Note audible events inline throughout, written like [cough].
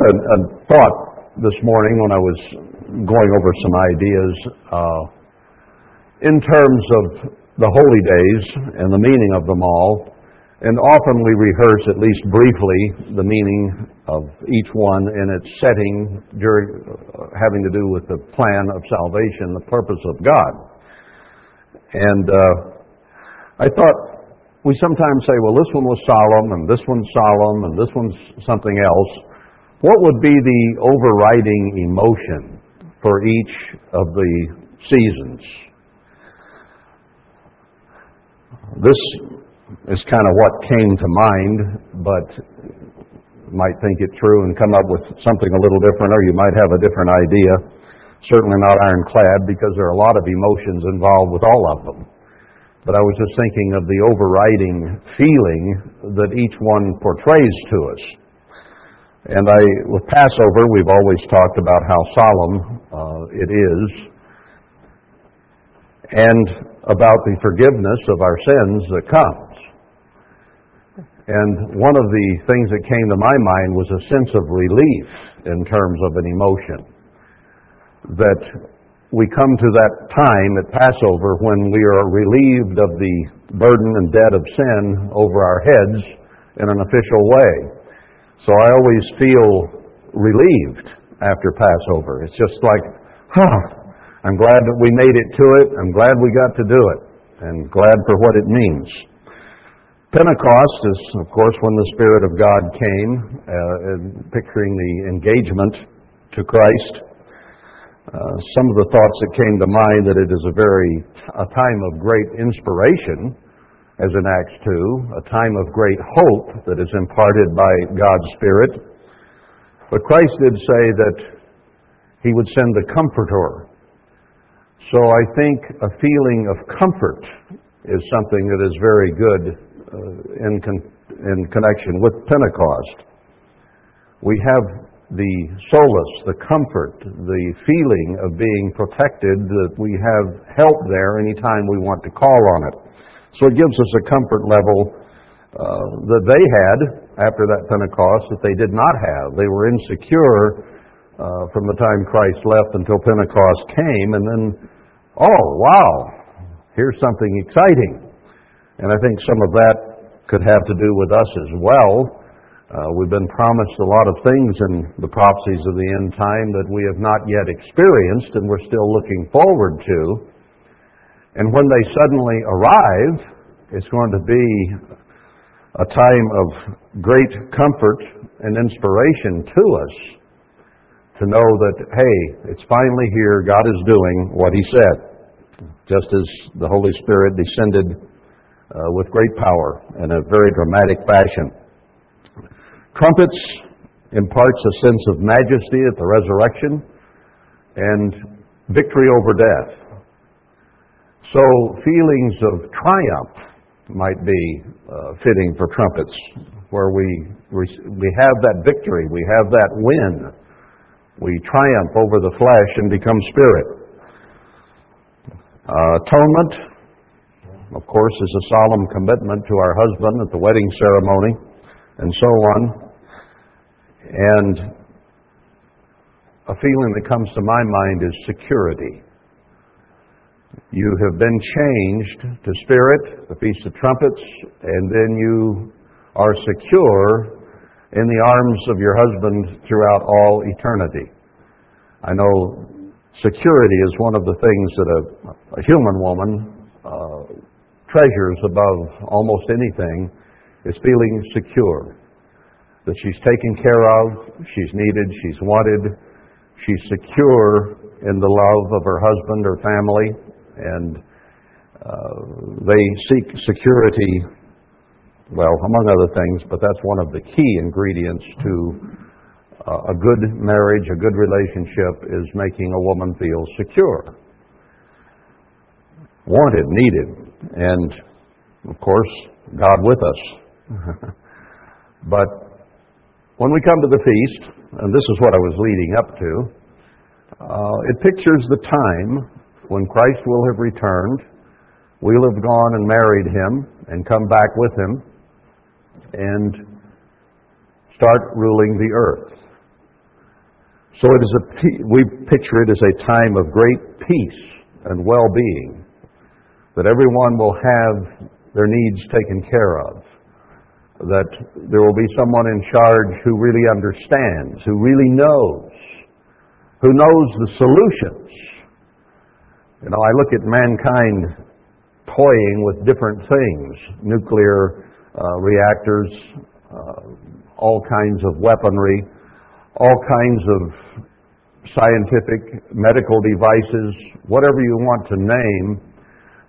a, a thought this morning when I was going over some ideas uh, in terms of the holy days and the meaning of them all. And often we rehearse, at least briefly, the meaning of each one in its setting during, uh, having to do with the plan of salvation, the purpose of God. And uh, I thought we sometimes say, well, this one was solemn, and this one's solemn, and this one's something else. What would be the overriding emotion for each of the seasons? This is kind of what came to mind, but might think it true and come up with something a little different, or you might have a different idea. Certainly not ironclad, because there are a lot of emotions involved with all of them. But I was just thinking of the overriding feeling that each one portrays to us. And I, with Passover, we've always talked about how solemn uh, it is, and about the forgiveness of our sins that comes. And one of the things that came to my mind was a sense of relief in terms of an emotion. That we come to that time at Passover when we are relieved of the burden and debt of sin over our heads in an official way. So I always feel relieved after Passover. It's just like, huh, I'm glad that we made it to it. I'm glad we got to do it. And glad for what it means. Pentecost is, of course, when the Spirit of God came, uh, picturing the engagement to Christ. Uh, some of the thoughts that came to mind that it is a very a time of great inspiration, as in Acts 2, a time of great hope that is imparted by God's Spirit. But Christ did say that He would send the Comforter, so I think a feeling of comfort is something that is very good uh, in, con- in connection with Pentecost. We have the solace, the comfort, the feeling of being protected, that we have help there anytime we want to call on it. So it gives us a comfort level uh, that they had after that Pentecost that they did not have. They were insecure uh, from the time Christ left until Pentecost came, and then, oh, wow, here's something exciting. And I think some of that could have to do with us as well. Uh, we've been promised a lot of things in the prophecies of the end time that we have not yet experienced and we're still looking forward to. And when they suddenly arrive, it's going to be a time of great comfort and inspiration to us to know that, hey, it's finally here. God is doing what He said, just as the Holy Spirit descended uh, with great power in a very dramatic fashion. Trumpets imparts a sense of majesty at the resurrection and victory over death. So feelings of triumph might be uh, fitting for trumpets, where we we have that victory, we have that win we triumph over the flesh and become spirit. Uh, atonement, of course, is a solemn commitment to our husband at the wedding ceremony, and so on. And a feeling that comes to my mind is security. You have been changed to spirit, the Feast of Trumpets, and then you are secure in the arms of your husband throughout all eternity. I know security is one of the things that a, a human woman uh, treasures above almost anything, is feeling secure. That she's taken care of, she's needed, she's wanted, she's secure in the love of her husband or family, and uh, they seek security well, among other things, but that's one of the key ingredients to uh, a good marriage, a good relationship, is making a woman feel secure, wanted, needed, and of course, God with us. [laughs] but when we come to the feast, and this is what I was leading up to, uh, it pictures the time when Christ will have returned. We'll have gone and married him and come back with him and start ruling the earth. So it is a, we picture it as a time of great peace and well-being, that everyone will have their needs taken care of, that there will be someone in charge who really understands, who really knows, who knows the solutions. You know, I look at mankind toying with different things, nuclear uh, reactors, uh, all kinds of weaponry, all kinds of scientific, medical devices, whatever you want to name,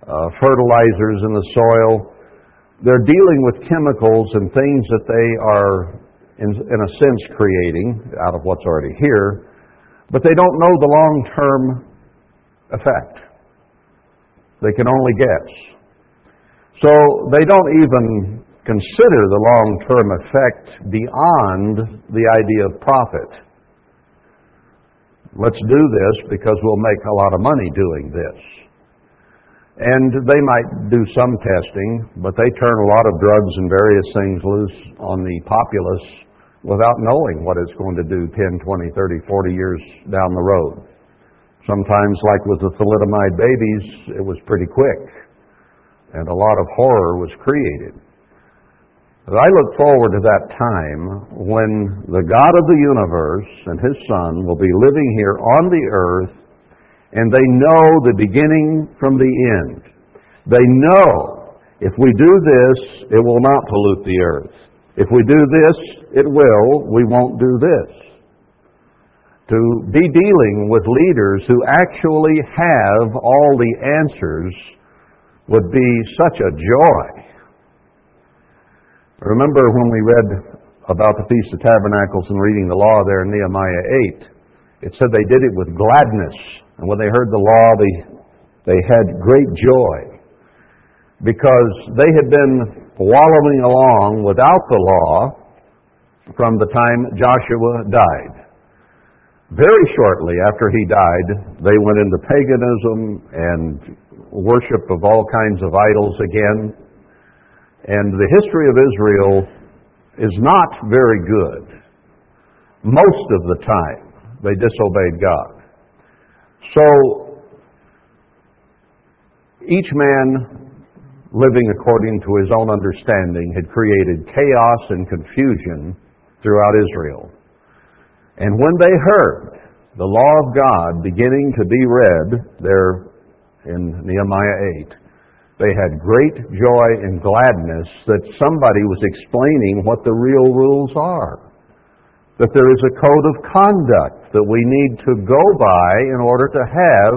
uh, fertilizers in the soil. They're dealing with chemicals and things that they are, in, in a sense, creating out of what's already here, but they don't know the long term effect. They can only guess. So they don't even consider the long term effect beyond the idea of profit. Let's do this because we'll make a lot of money doing this. And they might do some testing, but they turn a lot of drugs and various things loose on the populace without knowing what it's going to do 10, 20, 30, 40 years down the road. Sometimes, like with the thalidomide babies, it was pretty quick, and a lot of horror was created. But I look forward to that time when the God of the universe and His Son will be living here on the earth and they know the beginning from the end. They know if we do this, it will not pollute the earth. If we do this, it will. We won't do this. To be dealing with leaders who actually have all the answers would be such a joy. Remember when we read about the Feast of Tabernacles and reading the law there in Nehemiah 8, it said they did it with gladness. And when they heard the law, they, they had great joy because they had been wallowing along without the law from the time Joshua died. Very shortly after he died, they went into paganism and worship of all kinds of idols again. And the history of Israel is not very good. Most of the time, they disobeyed God. So, each man living according to his own understanding had created chaos and confusion throughout Israel. And when they heard the law of God beginning to be read there in Nehemiah 8, they had great joy and gladness that somebody was explaining what the real rules are. That there is a code of conduct that we need to go by in order to have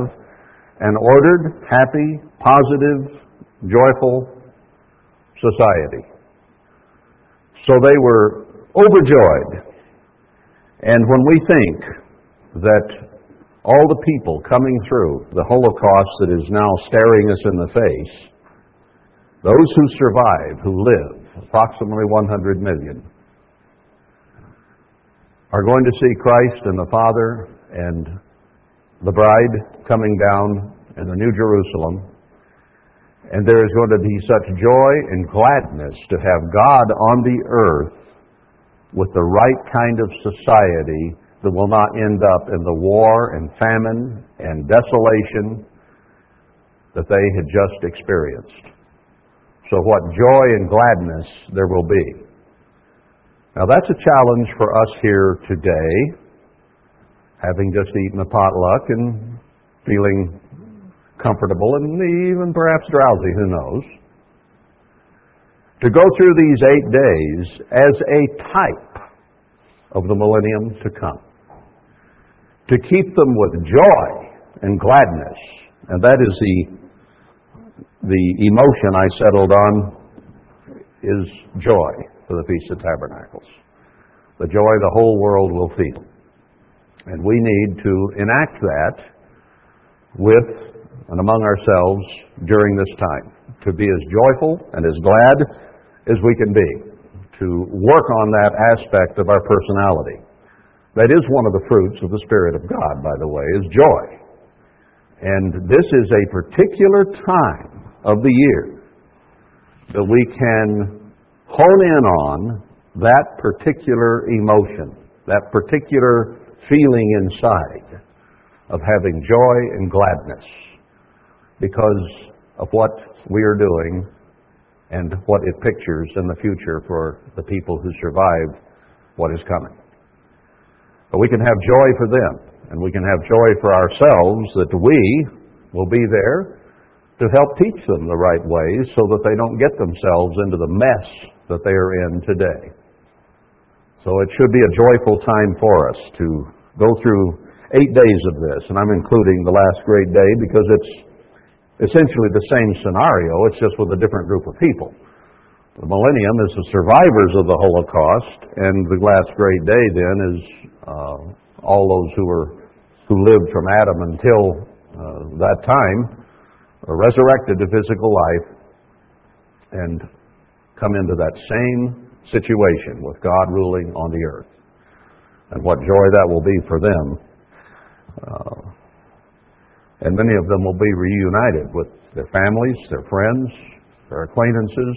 an ordered, happy, positive, joyful society. So they were overjoyed. And when we think that all the people coming through the Holocaust that is now staring us in the face those who survive, who live, approximately 100 million, are going to see Christ and the Father and the bride coming down in the New Jerusalem. And there is going to be such joy and gladness to have God on the earth with the right kind of society that will not end up in the war and famine and desolation that they had just experienced. So, what joy and gladness there will be. Now, that's a challenge for us here today, having just eaten a potluck and feeling comfortable and even perhaps drowsy, who knows. To go through these eight days as a type of the millennium to come. To keep them with joy and gladness. And that is the the emotion I settled on is joy for the Feast of Tabernacles. The joy the whole world will feel. And we need to enact that with and among ourselves during this time. To be as joyful and as glad as we can be. To work on that aspect of our personality. That is one of the fruits of the Spirit of God, by the way, is joy. And this is a particular time of the year that we can hone in on that particular emotion, that particular feeling inside of having joy and gladness because of what we are doing and what it pictures in the future for the people who survived what is coming. But we can have joy for them, and we can have joy for ourselves that we will be there to help teach them the right ways so that they don't get themselves into the mess that they are in today. So it should be a joyful time for us to go through eight days of this, and I'm including the last great day because it's essentially the same scenario, it's just with a different group of people. The millennium is the survivors of the Holocaust, and the last great day then is uh, all those who were who lived from Adam until uh, that time, are resurrected to physical life, and come into that same situation with God ruling on the earth. And what joy that will be for them. Uh, and many of them will be reunited with their families, their friends, their acquaintances,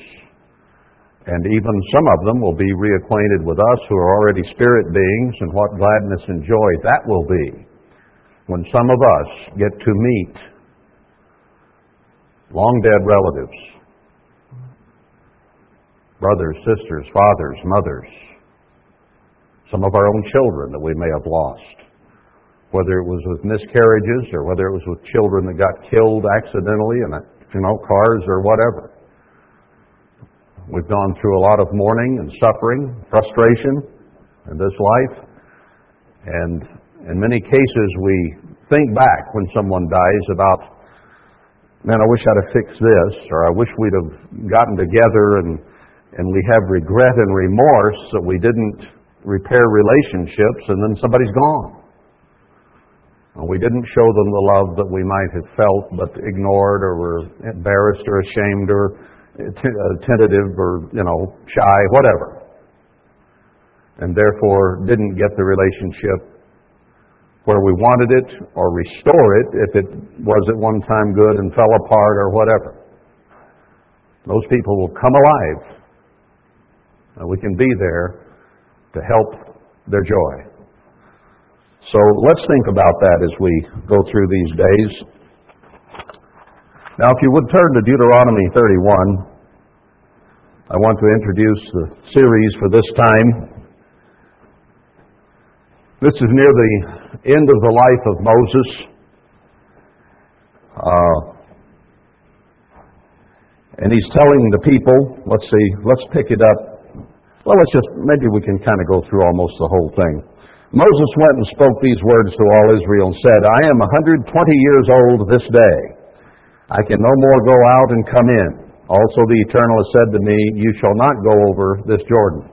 and even some of them will be reacquainted with us who are already spirit beings, and what gladness and joy that will be when some of us get to meet long dead relatives, brothers, sisters, fathers, mothers, some of our own children that we may have lost whether it was with miscarriages or whether it was with children that got killed accidentally in you know cars or whatever. We've gone through a lot of mourning and suffering, frustration in this life, and in many cases we think back when someone dies about, man, I wish I'd have fixed this, or I wish we'd have gotten together, and and we have regret and remorse that we didn't repair relationships, and then somebody's gone. We didn't show them the love that we might have felt, but ignored or were embarrassed or ashamed or tentative or, you know, shy, whatever. And therefore didn't get the relationship where we wanted it or restore it if it was at one time good and fell apart or whatever. Those people will come alive. And we can be there to help their joy. So let's think about that as we go through these days. Now, if you would turn to Deuteronomy 31, I want to introduce the series for this time. This is near the end of the life of Moses. Uh, and he's telling the people, let's see, let's pick it up. Well, let's just, maybe we can kind of go through almost the whole thing. Moses went and spoke these words to all Israel and said, I am 120 years old this day. I can no more go out and come in. Also the Eternal has said to me, You shall not go over this Jordan.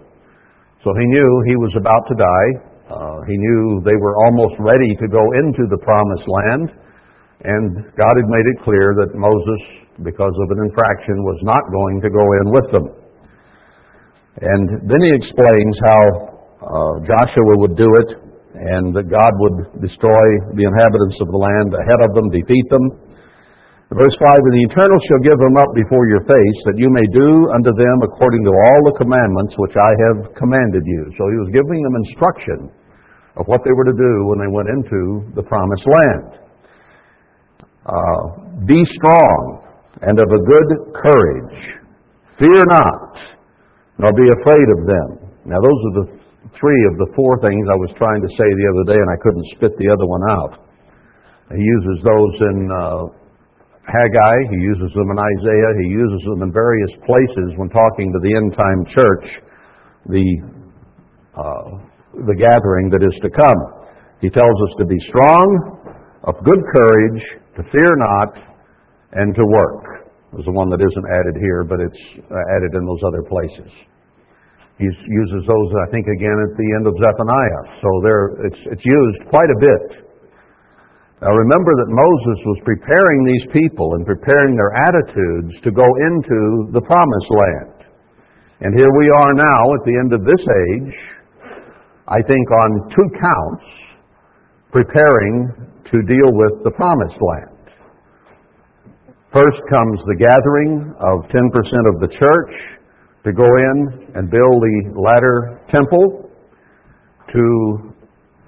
So he knew he was about to die. Uh, he knew they were almost ready to go into the promised land. And God had made it clear that Moses, because of an infraction, was not going to go in with them. And then he explains how uh, Joshua would do it, and that God would destroy the inhabitants of the land ahead of them, defeat them. Verse 5, And the Eternal shall give them up before your face, that you may do unto them according to all the commandments which I have commanded you. So he was giving them instruction of what they were to do when they went into the promised land. Uh, be strong and of a good courage. Fear not, nor be afraid of them. Now those are the three of the four things I was trying to say the other day, and I couldn't spit the other one out. He uses those in uh, Haggai, he uses them in Isaiah, he uses them in various places when talking to the end time church, the, uh, the gathering that is to come. He tells us to be strong, of good courage, to fear not, and to work. There's the one that isn't added here, but it's uh, added in those other places. He uses those, I think, again at the end of Zephaniah. So there, it's, it's used quite a bit. Now remember that Moses was preparing these people and preparing their attitudes to go into the promised land. And here we are now at the end of this age, I think on two counts, preparing to deal with the promised land. First comes the gathering of 10% of the church to go in and build the latter temple, to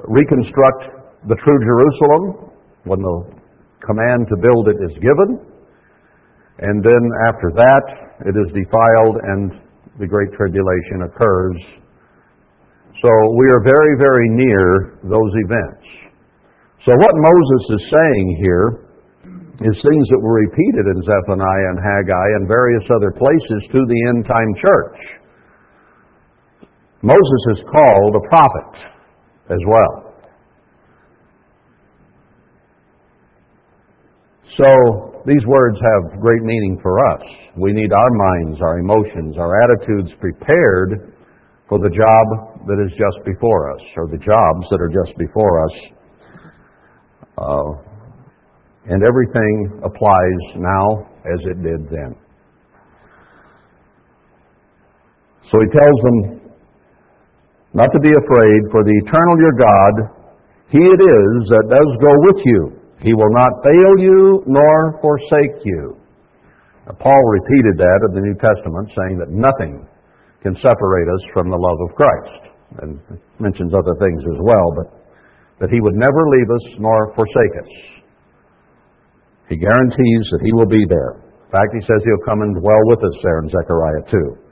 reconstruct the true Jerusalem when the command to build it is given. And then after that, it is defiled and the Great Tribulation occurs. So we are very, very near those events. So what Moses is saying here is things that were repeated in Zephaniah and Haggai and various other places to the end time church. Moses is called a prophet as well. So these words have great meaning for us. We need our minds, our emotions, our attitudes prepared for the job that is just before us, or the jobs that are just before us. Uh, and everything applies now as it did then. So he tells them not to be afraid, for the eternal your God, He it is that does go with you. He will not fail you nor forsake you. Now, Paul repeated that in the New Testament, saying that nothing can separate us from the love of Christ. And mentions other things as well, but that he would never leave us nor forsake us. He guarantees that he will be there. In fact, he says he'll come and dwell with us there in Zechariah 2.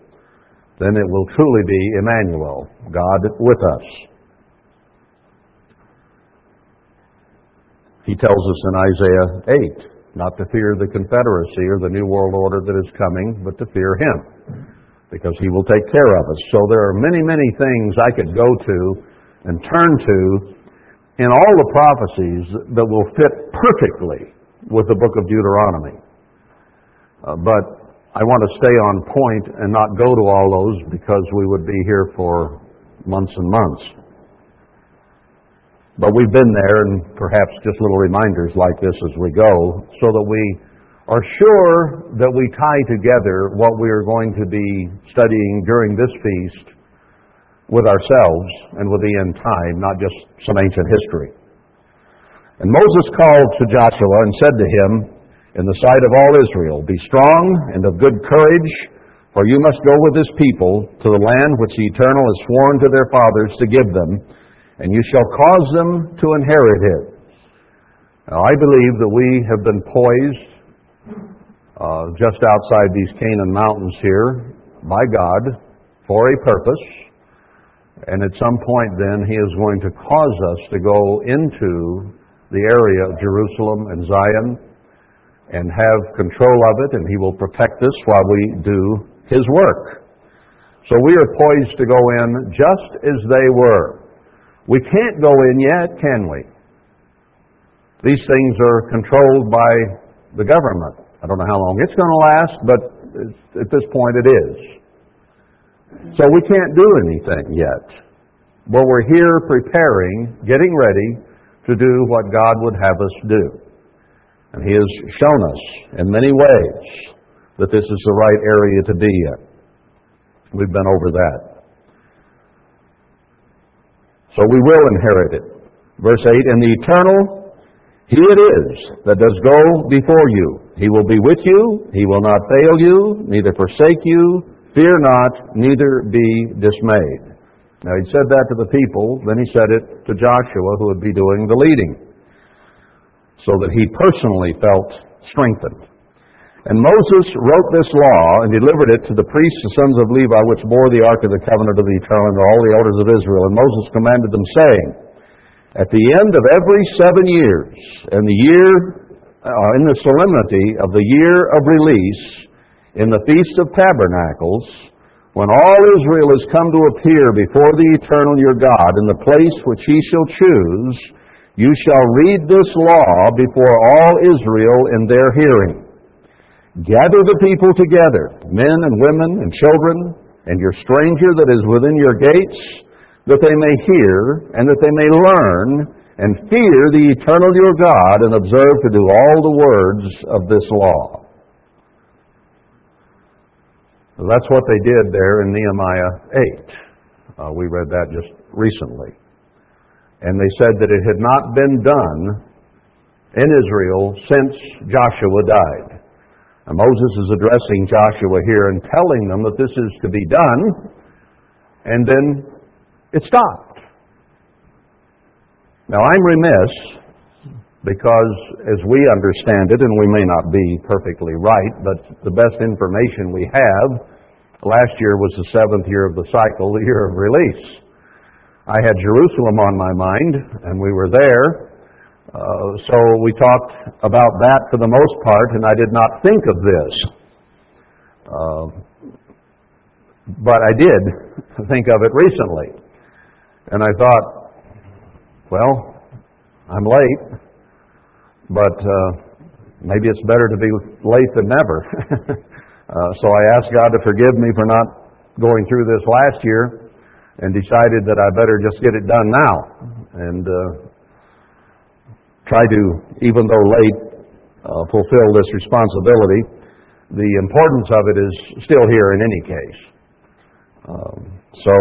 Then it will truly be Emmanuel, God with us. He tells us in Isaiah 8 not to fear the Confederacy or the New World Order that is coming, but to fear Him, because He will take care of us. So there are many, many things I could go to and turn to in all the prophecies that will fit perfectly with the book of Deuteronomy. Uh, but I want to stay on point and not go to all those because we would be here for months and months. But we've been there, and perhaps just little reminders like this as we go, so that we are sure that we tie together what we are going to be studying during this feast with ourselves and with the end time, not just some ancient history. And Moses called to Joshua and said to him, in the sight of all Israel, Be strong and of good courage, for you must go with this people to the land which the Eternal has sworn to their fathers to give them and you shall cause them to inherit it. Now, I believe that we have been poised uh, just outside these Canaan mountains here by God for a purpose. And at some point, then, He is going to cause us to go into the area of Jerusalem and Zion and have control of it, and He will protect us while we do His work. So we are poised to go in just as they were. We can't go in yet, can we? These things are controlled by the government. I don't know how long it's going to last, but at this point it is. So we can't do anything yet. But we're here preparing, getting ready to do what God would have us do. And He has shown us in many ways that this is the right area to be in. We've been over that. So we will inherit it. Verse 8, And the eternal, He it is that does go before you. He will be with you. He will not fail you, neither forsake you. Fear not, neither be dismayed. Now he said that to the people, then he said it to Joshua, who would be doing the leading, so that he personally felt strengthened. And Moses wrote this law and delivered it to the priests, the sons of Levi, which bore the ark of the covenant of the eternal, and to all the elders of Israel. And Moses commanded them, saying, At the end of every seven years, and the year, uh, in the solemnity of the year of release, in the Feast of Tabernacles, when all Israel is come to appear before the eternal your God in the place which he shall choose, you shall read this law before all Israel in their hearing. Gather the people together, men and women and children, and your stranger that is within your gates, that they may hear, and that they may learn, and fear the eternal your God, and observe to do all the words of this law. That's what they did there in Nehemiah 8. Uh, we read that just recently. And they said that it had not been done in Israel since Joshua died. And Moses is addressing Joshua here and telling them that this is to be done, and then it stopped. Now, I'm remiss because, as we understand it, and we may not be perfectly right, but the best information we have, last year was the seventh year of the cycle, the year of release. I had Jerusalem on my mind, and we were there. Uh, so we talked about that for the most part, and I did not think of this. Uh, but I did think of it recently. And I thought, well, I'm late, but uh, maybe it's better to be late than never. [laughs] uh, so I asked God to forgive me for not going through this last year and decided that I better just get it done now and uh, try to, even though late, uh, fulfill this responsibility. The importance of it is still here in any case. Um, so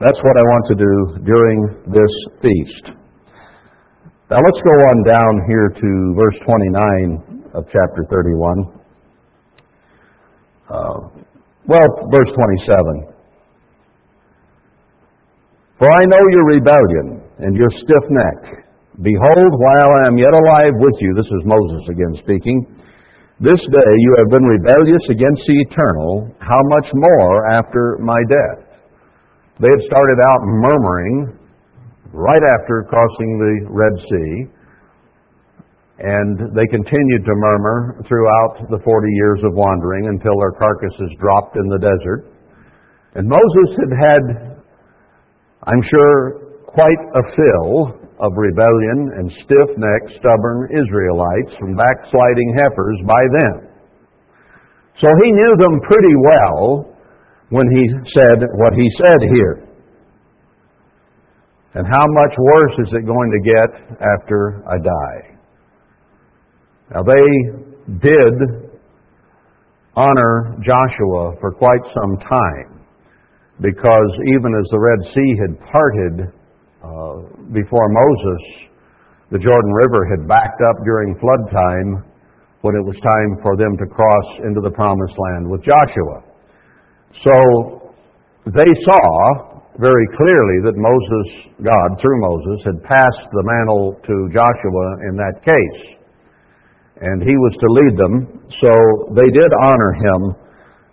that's what I want to do during this feast. Now let's go on down here to verse 29 of chapter 31. Uh, well, verse 27. For I know your rebellion and your stiff neck. Behold, while I am yet alive with you, this is Moses again speaking, this day you have been rebellious against the eternal, how much more after my death? They had started out murmuring right after crossing the Red Sea. And they continued to murmur throughout the 40 years of wandering until their carcasses dropped in the desert. And Moses had had, I'm sure, quite a fill of rebellion and stiff necked, stubborn Israelites from backsliding heifers by then. So he knew them pretty well when he said what he said here. And how much worse is it going to get after I die? Now, they did honor Joshua for quite some time because even as the Red Sea had parted uh, before Moses, the Jordan River had backed up during flood time when it was time for them to cross into the promised land with Joshua. So they saw very clearly that Moses, God, through Moses, had passed the mantle to Joshua in that case. And he was to lead them. So they did honor him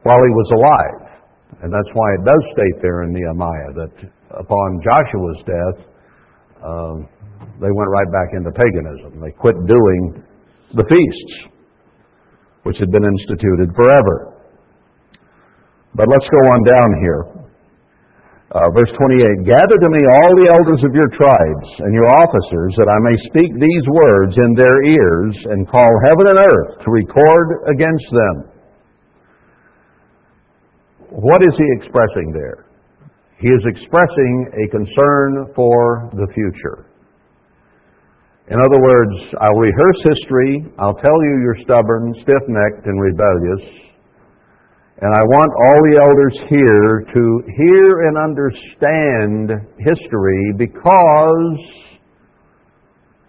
while he was alive. And that's why it does state there in Nehemiah that upon Joshua's death, uh, they went right back into paganism. They quit doing the feasts, which had been instituted forever. But let's go on down here. Uh, verse 28 Gather to me all the elders of your tribes and your officers, that I may speak these words in their ears and call heaven and earth to record against them. What is he expressing there? He is expressing a concern for the future. In other words, I'll rehearse history, I'll tell you you're stubborn, stiff necked, and rebellious, and I want all the elders here to hear and understand history because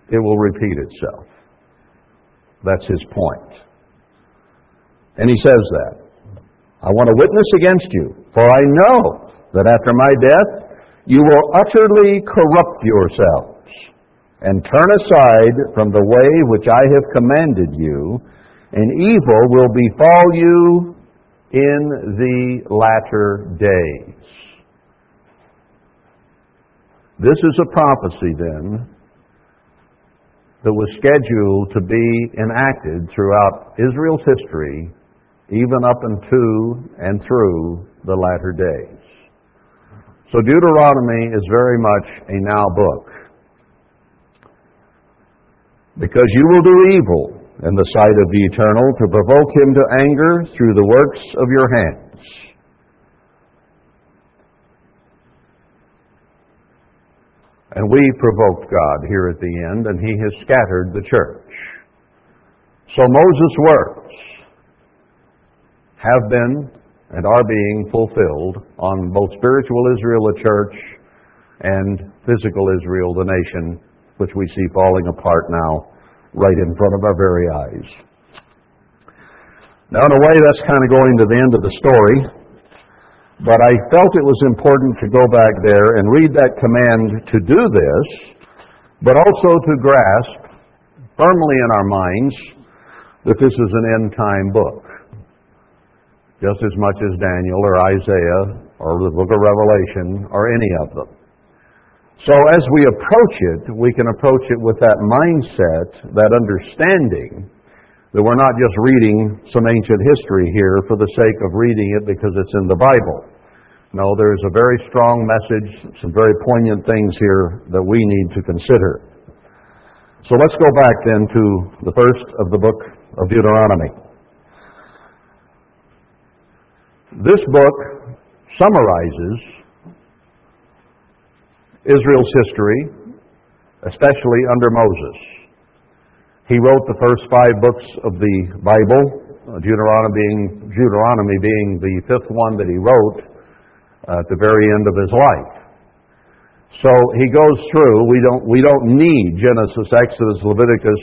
it will repeat itself. That's his point. And he says that. I want to witness against you, for I know that after my death you will utterly corrupt yourselves and turn aside from the way which I have commanded you, and evil will befall you in the latter days. This is a prophecy then that was scheduled to be enacted throughout Israel's history, even up into and through the latter days. So Deuteronomy is very much a now book. Because you will do evil in the sight of the Eternal to provoke him to anger through the works of your hands. And we provoked God here at the end, and he has scattered the church. So Moses' words have been and are being fulfilled on both spiritual Israel, the church, and physical Israel, the nation, which we see falling apart now right in front of our very eyes. Now, in a way, that's kind of going to the end of the story, but I felt it was important to go back there and read that command to do this but also to grasp firmly in our minds that this is an end time book, just as much as Daniel or Isaiah or the book of Revelation or any of them. So as we approach it, we can approach it with that mindset, that understanding that we're not just reading some ancient history here for the sake of reading it because it's in the Bible. No, there's a very strong message, some very poignant things here that we need to consider. So let's go back then to the first of the book of Deuteronomy. This book summarizes Israel's history, especially under Moses. He wrote the first five books of the Bible, Deuteronomy being, Deuteronomy being the fifth one that he wrote at the very end of his life. So he goes through, we don't, we don't need Genesis, Exodus, Leviticus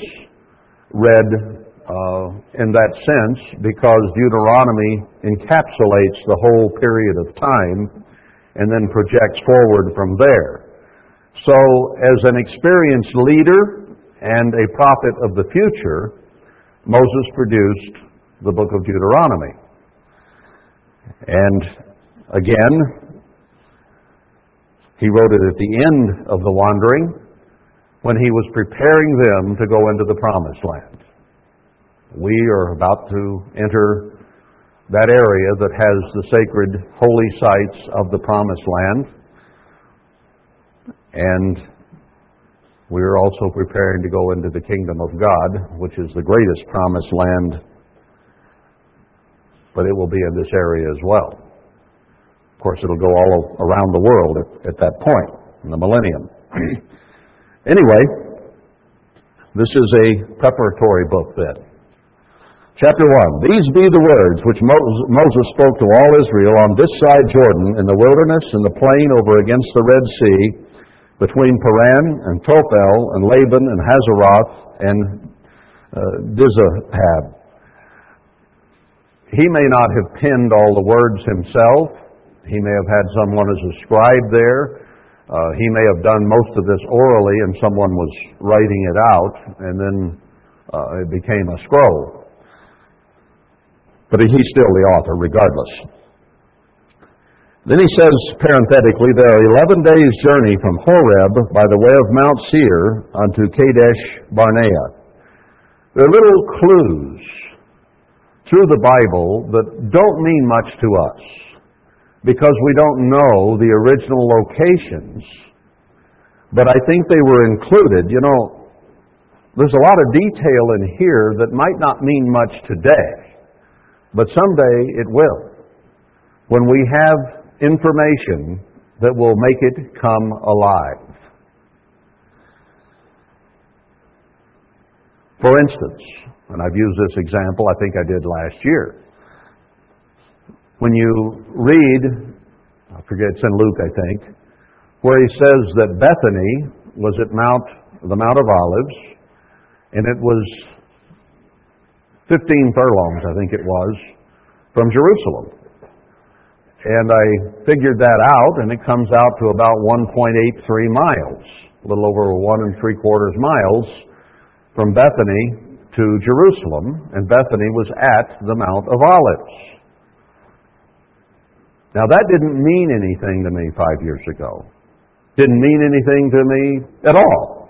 read uh, in that sense because Deuteronomy encapsulates the whole period of time and then projects forward from there. So, as an experienced leader and a prophet of the future, Moses produced the book of Deuteronomy. And again, he wrote it at the end of the wandering when he was preparing them to go into the promised land. We are about to enter that area that has the sacred holy sites of the promised land. And we are also preparing to go into the kingdom of God, which is the greatest promised land, but it will be in this area as well. Of course, it'll go all around the world at, at that point, in the millennium. [clears throat] anyway, this is a preparatory book then. Chapter 1 These be the words which Moses spoke to all Israel on this side Jordan, in the wilderness, in the plain over against the Red Sea between Paran and Tophel and Laban and Hazeroth and uh, Dizahab. He may not have penned all the words himself. He may have had someone as a scribe there. Uh, he may have done most of this orally and someone was writing it out and then uh, it became a scroll. But he's still the author regardless. Then he says parenthetically, there are 11 days' journey from Horeb by the way of Mount Seir unto Kadesh Barnea. There are little clues through the Bible that don't mean much to us because we don't know the original locations. But I think they were included. You know, there's a lot of detail in here that might not mean much today, but someday it will. When we have information that will make it come alive. For instance, and I've used this example, I think I did last year. When you read, I forget it's in Luke, I think, where he says that Bethany was at Mount, the Mount of Olives, and it was 15 furlongs, I think it was, from Jerusalem. And I figured that out, and it comes out to about 1.83 miles, a little over one and three quarters miles from Bethany to Jerusalem, and Bethany was at the Mount of Olives. Now, that didn't mean anything to me five years ago. Didn't mean anything to me at all.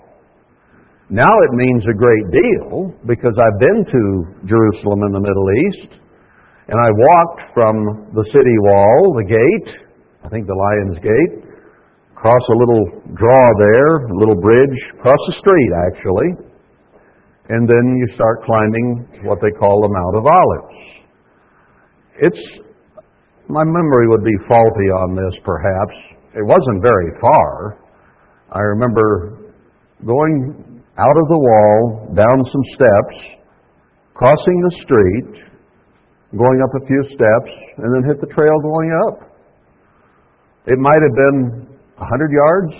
Now it means a great deal because I've been to Jerusalem in the Middle East. And I walked from the city wall, the gate, I think the Lion's Gate, across a little draw there, a little bridge, across the street actually, and then you start climbing what they call the Mount of Olives. It's, my memory would be faulty on this perhaps. It wasn't very far. I remember going out of the wall, down some steps, crossing the street, going up a few steps, and then hit the trail going up. It might have been 100 yards,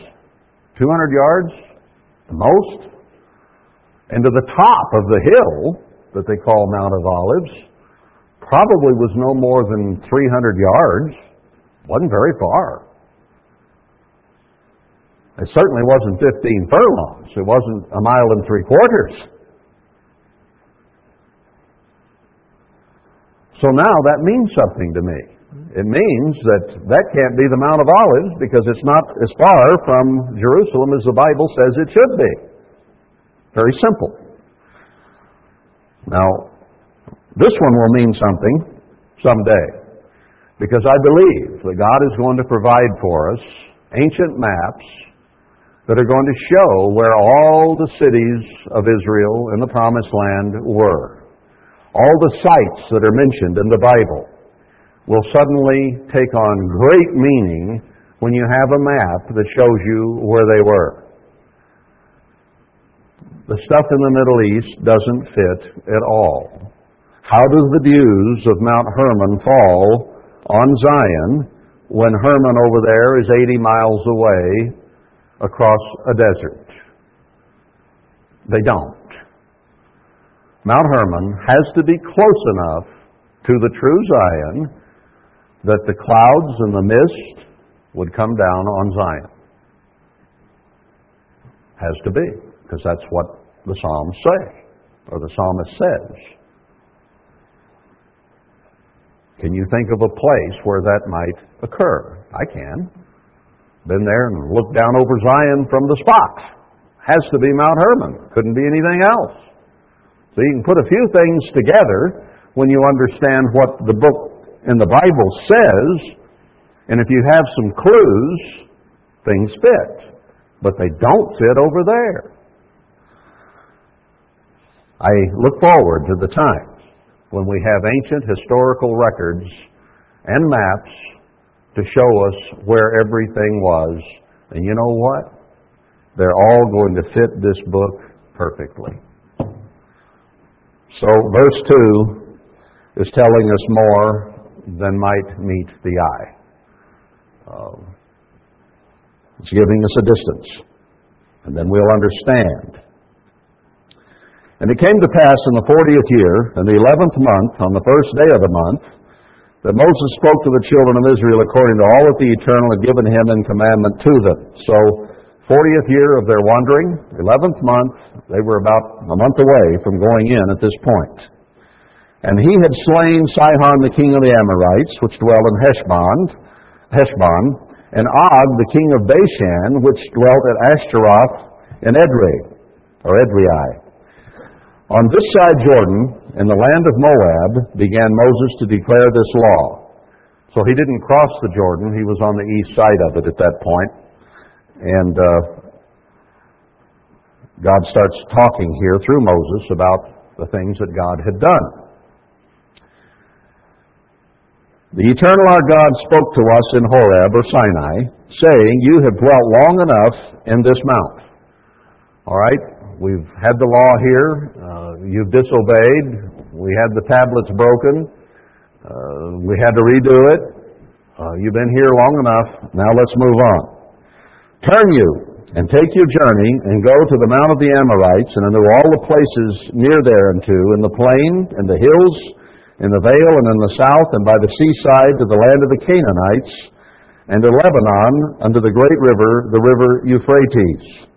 200 yards, the most. And to the top of the hill that they call Mount of Olives probably was no more than 300 yards. Wasn't very far. It certainly wasn't 15 furlongs. It wasn't a mile and three quarters. So now that means something to me. It means that that can't be the Mount of Olives because it's not as far from Jerusalem as the Bible says it should be. Very simple. Now, this one will mean something someday because I believe that God is going to provide for us ancient maps that are going to show where all the cities of Israel in the Promised Land were. All the sites that are mentioned in the Bible will suddenly take on great meaning when you have a map that shows you where they were. The stuff in the Middle East doesn't fit at all. How do the views of Mount Hermon fall on Zion when Hermon over there is 80 miles away across a desert. They don't. Mount Hermon has to be close enough to the true Zion that the clouds and the mist would come down on Zion. Has to be, because that's what the Psalms say, or the psalmist says. Can you think of a place where that might occur? I can. Been there and looked down over Zion from the spot. Has to be Mount Hermon. Couldn't be anything else. So you can put a few things together when you understand what the book in the Bible says, and if you have some clues, things fit. But they don't fit over there. I look forward to the times when we have ancient historical records and maps to show us where everything was. And you know what? They're all going to fit this book perfectly. So, verse 2 is telling us more than might meet the eye. Uh, it's giving us a distance. And then we'll understand. And it came to pass in the fortieth year, in the eleventh month, on the first day of the month, that Moses spoke to the children of Israel according to all that the Eternal had given him in commandment to them. So, fortieth year of their wandering, eleventh month, they were about a month away from going in at this point. And he had slain Sihon the king of the Amorites, which dwell in Heshbon, Heshbon, and Og the king of Bashan, which dwelt at Ashtaroth in Edrei, or Edrei. On this side Jordan, in the land of Moab, began Moses to declare this law. So he didn't cross the Jordan, he was on the east side of it at that point. And uh, God starts talking here through Moses about the things that God had done. The eternal our God spoke to us in Horeb or Sinai, saying, You have dwelt long enough in this mount. All right? We've had the law here. Uh, you've disobeyed. We had the tablets broken. Uh, we had to redo it. Uh, you've been here long enough. Now let's move on. Turn you and take your journey and go to the Mount of the Amorites and into all the places near thereunto, in the plain and the hills, in the vale and in the south, and by the seaside to the land of the Canaanites, and to Lebanon unto the great river, the river Euphrates.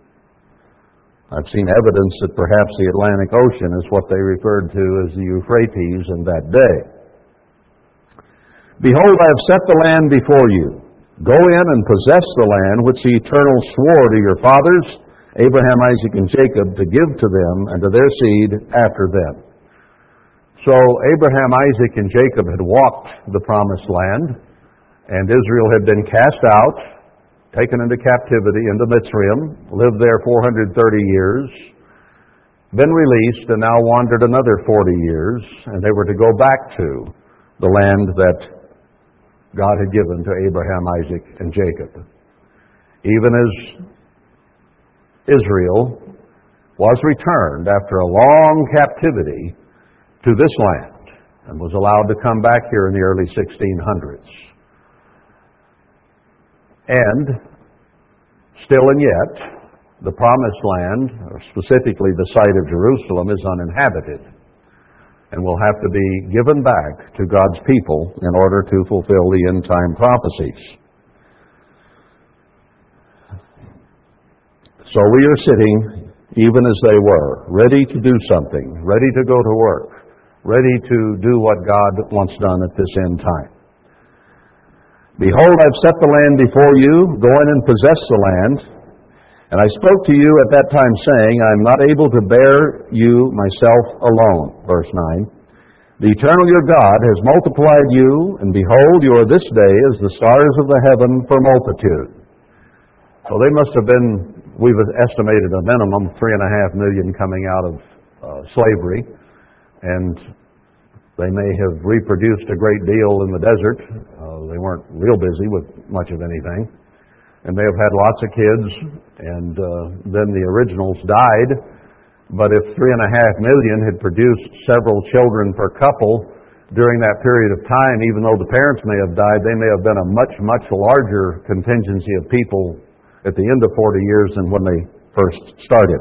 I've seen evidence that perhaps the Atlantic Ocean is what they referred to as the Euphrates in that day. Behold, I have set the land before you. Go in and possess the land which the Eternal swore to your fathers, Abraham, Isaac, and Jacob, to give to them and to their seed after them. So Abraham, Isaac, and Jacob had walked the promised land, and Israel had been cast out taken into captivity into Mitzrayim, lived there 430 years, been released, and now wandered another 40 years, and they were to go back to the land that God had given to Abraham, Isaac, and Jacob. Even as Israel was returned after a long captivity to this land and was allowed to come back here in the early 1600s. And still and yet, the promised land, specifically the site of Jerusalem, is uninhabited and will have to be given back to God's people in order to fulfill the end time prophecies. So we are sitting, even as they were, ready to do something, ready to go to work, ready to do what God wants done at this end time. Behold, I've set the land before you. Go in and possess the land. And I spoke to you at that time, saying, I am not able to bear you myself alone. Verse 9. The eternal your God has multiplied you, and behold, you are this day as the stars of the heaven for multitude. So they must have been, we've estimated a minimum three and a half million coming out of uh, slavery, and they may have reproduced a great deal in the desert. Uh, they weren't real busy with much of anything. And they have had lots of kids, and uh, then the originals died. But if three and a half million had produced several children per couple during that period of time, even though the parents may have died, they may have been a much, much larger contingency of people at the end of 40 years than when they first started.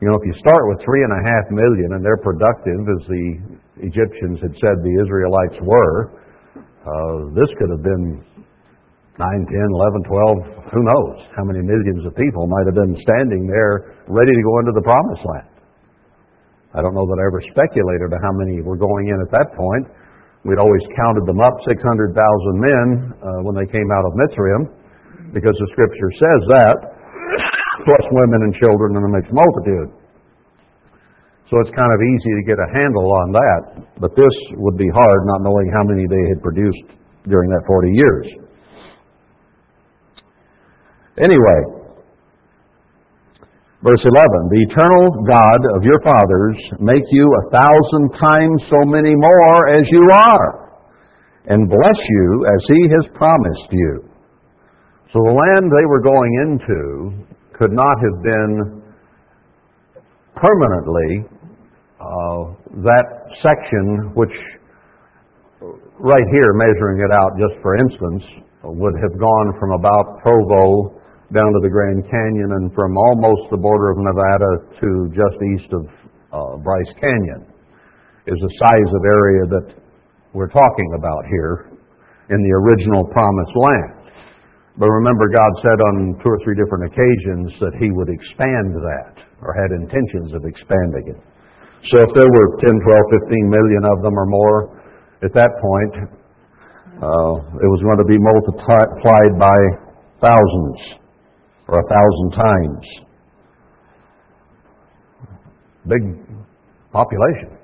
You know, if you start with three and a half million and they're productive, as the Egyptians had said the Israelites were, uh, this could have been 9, 10, 11, 12, who knows how many millions of people might have been standing there ready to go into the promised land. I don't know that I ever speculated how many were going in at that point. We'd always counted them up, 600,000 men uh, when they came out of Mitzrayim, because the scripture says that, plus women and children and a mixed multitude. So it's kind of easy to get a handle on that, but this would be hard not knowing how many they had produced during that 40 years. Anyway, verse 11 The eternal God of your fathers make you a thousand times so many more as you are, and bless you as he has promised you. So the land they were going into could not have been permanently uh, that section, which right here, measuring it out just for instance, would have gone from about Provo down to the Grand Canyon and from almost the border of Nevada to just east of uh, Bryce Canyon is the size of area that we're talking about here in the original promised land. But remember, God said on two or three different occasions that He would expand that, or had intentions of expanding it. So if there were 10, 12, 15 million of them or more at that point, uh, it was going to be multiplied by thousands or a thousand times. Big population.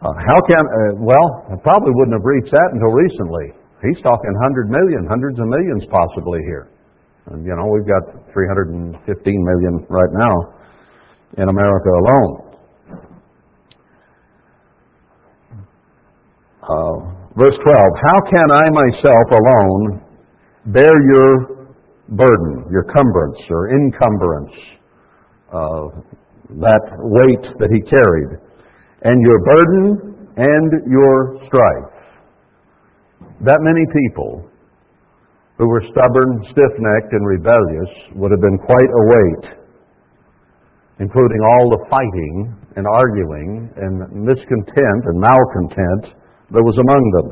Uh, how can, uh, well, I probably wouldn't have reached that until recently. He's talking 100 million, hundreds of millions possibly here. And, you know, we've got 315 million right now in America alone. Uh, Verse 12 How can I myself alone bear your burden, your cumbrance or encumbrance, uh, that weight that he carried, and your burden and your strife? That many people who were stubborn, stiff necked, and rebellious would have been quite a weight, including all the fighting and arguing and miscontent and malcontent that was among them.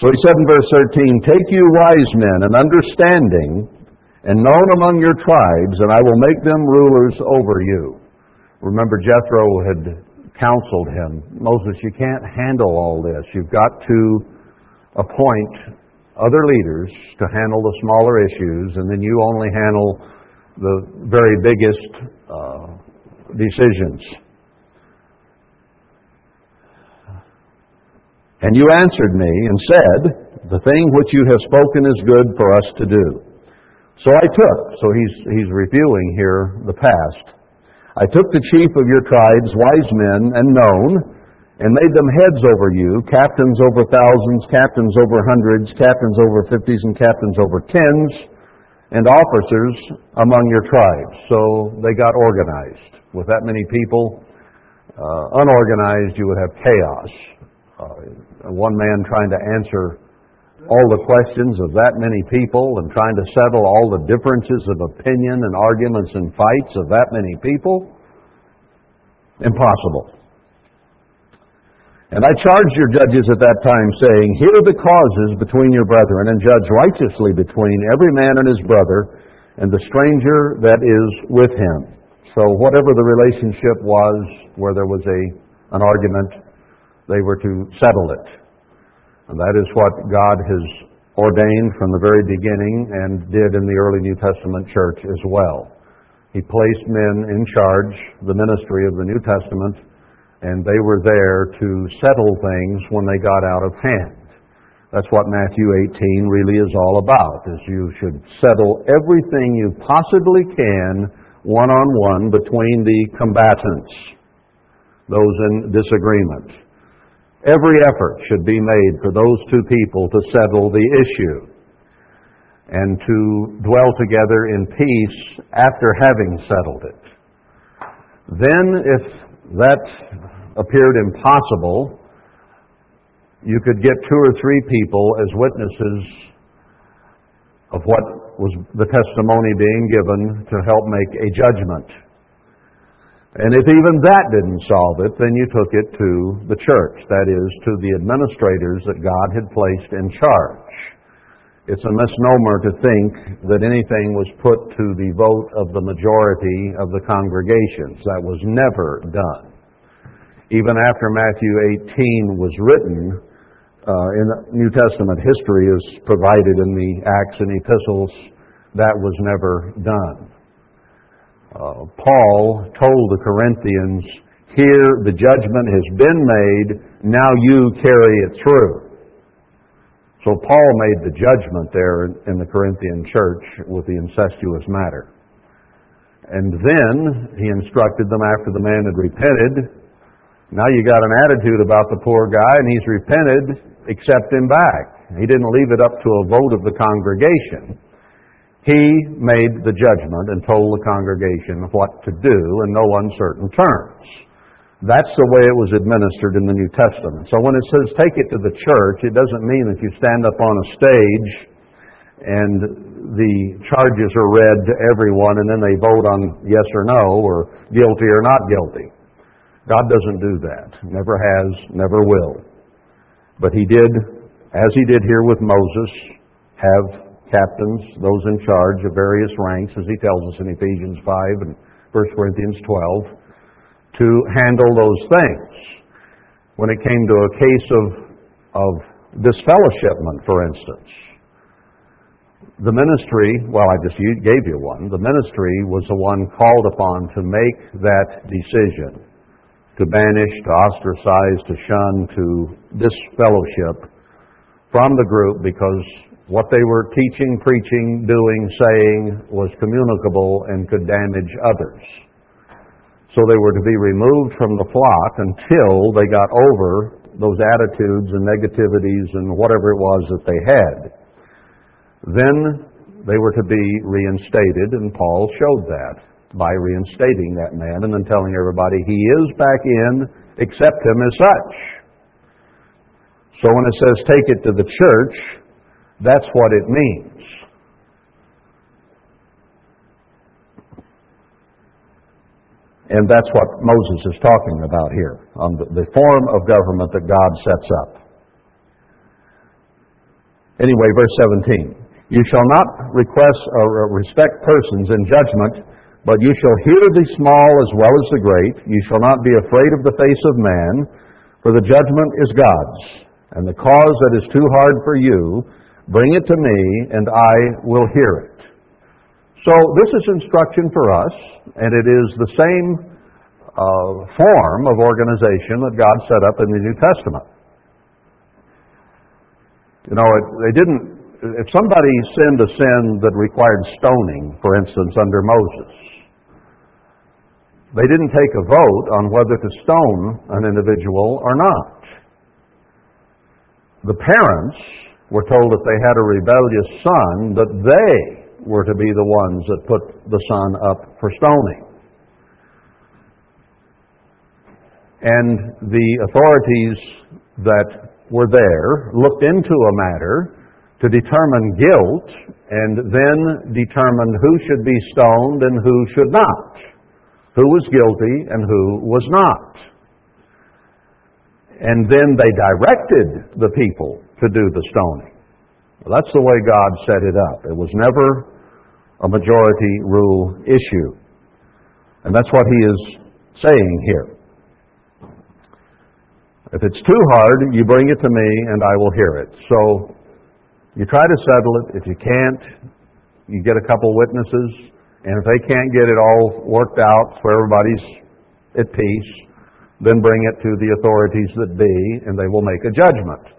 So he said in verse 13, Take you wise men and understanding, and known among your tribes, and I will make them rulers over you. Remember, Jethro had counseled him, Moses, you can't handle all this. You've got to appoint other leaders to handle the smaller issues, and then you only handle the very biggest uh, decisions. And you answered me and said, The thing which you have spoken is good for us to do. So I took, so he's, he's reviewing here the past. I took the chief of your tribes, wise men and known, and made them heads over you, captains over thousands, captains over hundreds, captains over fifties, and captains over tens, and officers among your tribes. So they got organized. With that many people, uh, unorganized, you would have chaos uh, one man trying to answer all the questions of that many people and trying to settle all the differences of opinion and arguments and fights of that many people? Impossible. And I charged your judges at that time, saying, Hear the causes between your brethren, and judge righteously between every man and his brother, and the stranger that is with him. So whatever the relationship was where there was a, an argument, they were to settle it. And that is what God has ordained from the very beginning and did in the early New Testament church as well. He placed men in charge, the ministry of the New Testament, and they were there to settle things when they got out of hand. That's what Matthew 18 really is all about, is you should settle everything you possibly can one-on-one between the combatants, those in disagreement. Every effort should be made for those two people to settle the issue and to dwell together in peace after having settled it. Then, if that appeared impossible, you could get two or three people as witnesses of what was the testimony being given to help make a judgment. And if even that didn't solve it, then you took it to the church, that is, to the administrators that God had placed in charge. It's a misnomer to think that anything was put to the vote of the majority of the congregations. That was never done even after Matthew 18 was written, uh, in New Testament history is provided in the Acts and Epistles, that was never done. Uh, Paul told the Corinthians, Here the judgment has been made, now you carry it through. So Paul made the judgment there in the Corinthian church with the incestuous matter. And then he instructed them after the man had repented now you got an attitude about the poor guy and he's repented, accept him back. He didn't leave it up to a vote of the congregation. He made the judgment and told the congregation what to do in no uncertain terms. That's the way it was administered in the New Testament. So when it says take it to the church, it doesn't mean that you stand up on a stage and the charges are read to everyone and then they vote on yes or no or guilty or not guilty. God doesn't do that. Never has, never will. But He did, as He did here with Moses, have captains, those in charge of various ranks, as He tells us in Ephesians 5 and 1 Corinthians 12, to handle those things. When it came to a case of, of disfellowshipment, for instance, the ministry, well, I just gave you one, the ministry was the one called upon to make that decision to banish, to ostracize, to shun, to disfellowship from the group because what they were teaching, preaching, doing, saying was communicable and could damage others. So they were to be removed from the flock until they got over those attitudes and negativities and whatever it was that they had. Then they were to be reinstated, and Paul showed that by reinstating that man and then telling everybody he is back in, accept him as such. So when it says take it to the church, that's what it means. And that's what Moses is talking about here, on the, form of government that God sets up. Anyway, verse 17. You shall not request or respect persons in judgment, but you shall hear the small as well as the great. You shall not be afraid of the face of man, for the judgment is God's. And the cause that is too hard for you, bring it to me, and I will hear it. So this is instruction for us, and it is the same uh, form of organization that God set up in the New Testament. You know, it, they didn't. If somebody sinned a sin that required stoning, for instance, under Moses, they didn't take a vote on whether to stone an individual or not. The parents were told that they had a rebellious son that they were to be the ones that put the son up for stoning. And the authorities that were there looked into a matter to determine guilt and then determined who should be stoned and who should not who was guilty and who was not. And then they directed the people to do the stoning. That's the way God set it up. It was never a majority rule issue. And that's what he is saying here. If it's too hard, you bring it to me and I will hear it. So you try to settle it. If you can't, you get a couple witnesses. And if they can't get it all worked out so everybody's at peace, then bring it to the authorities that be, and they will make a judgment.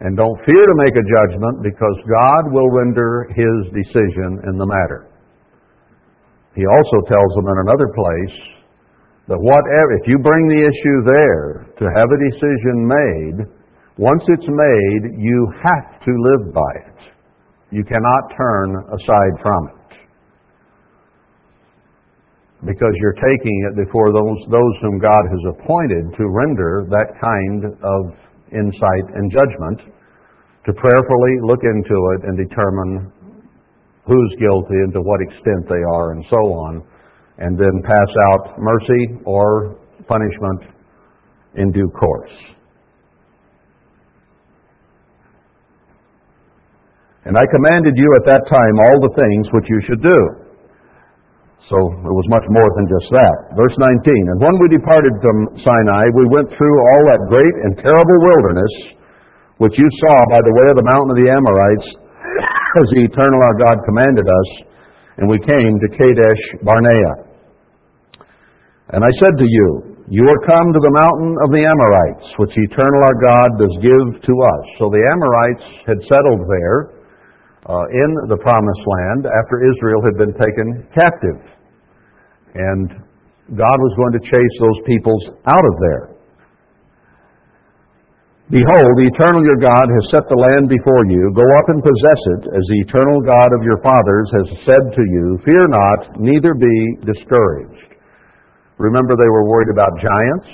And don't fear to make a judgment because God will render His decision in the matter. He also tells them in another place that whatever, if you bring the issue there to have a decision made, once it's made, you have to live by it. You cannot turn aside from it because you're taking it before those, those whom God has appointed to render that kind of insight and judgment, to prayerfully look into it and determine who's guilty and to what extent they are and so on, and then pass out mercy or punishment in due course. And I commanded you at that time all the things which you should do. So it was much more than just that. Verse 19, And when we departed from Sinai, we went through all that great and terrible wilderness, which you saw by the way of the mountain of the Amorites, [coughs] as the eternal our God commanded us, and we came to Kadesh Barnea. And I said to you, You are come to the mountain of the Amorites, which the eternal our God does give to us. So the Amorites had settled there uh, in the promised land after Israel had been taken captive and God was going to chase those peoples out of there. Behold, the eternal your God has set the land before you. Go up and possess it, as the eternal God of your fathers has said to you. Fear not, neither be discouraged. Remember, they were worried about giants.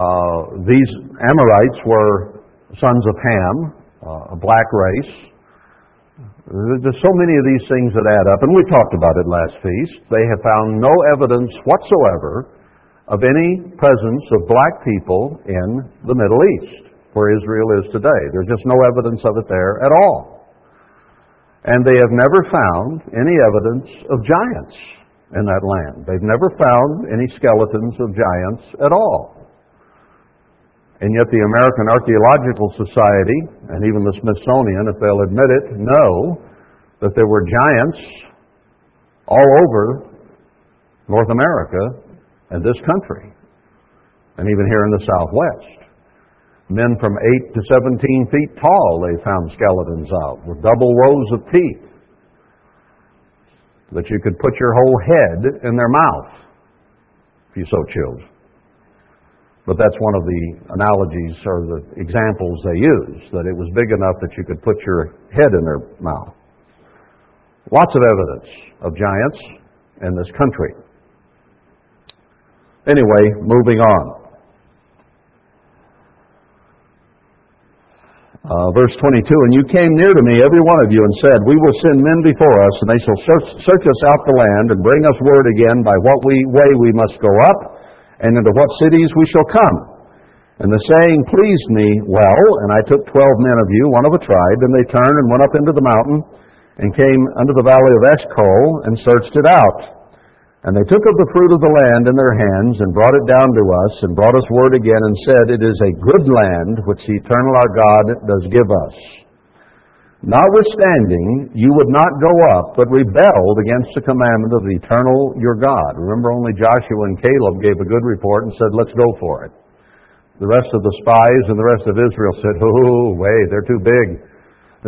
Uh, these Amorites were sons of Ham, uh, a black race. There's so many of these things that add up, and we talked about it last feast. They have found no evidence whatsoever of any presence of black people in the Middle East, where Israel is today. There's just no evidence of it there at all. And they have never found any evidence of giants in that land. They've never found any skeletons of giants at all. And yet the American Archaeological Society, and even the Smithsonian, if they'll admit it, know that there were giants all over North America and this country, and even here in the Southwest. Men from 8 to 17 feet tall, they found skeletons of, with double rows of teeth, that you could put your whole head in their mouth, if you so chose. But that's one of the analogies or the examples they use, that it was big enough that you could put your head in their mouth. Lots of evidence of giants in this country. Anyway, moving on. Uh, verse 22, And you came near to me, every one of you, and said, We will send men before us, and they shall search, search us out the land, and bring us word again by what we, way we must go up, and into what cities we shall come. And the saying pleased me well, and I took twelve men of you, one of a tribe, and they turned and went up into the mountain, and came unto the valley of Eshcol, and searched it out. And they took of the fruit of the land in their hands, and brought it down to us, and brought us word again, and said, It is a good land which the eternal our God does give us. Notwithstanding, you would not go up, but rebelled against the commandment of the eternal your God. Remember, only Joshua and Caleb gave a good report and said, Let's go for it. The rest of the spies and the rest of Israel said, [laughs] Oh, wait, they're too big.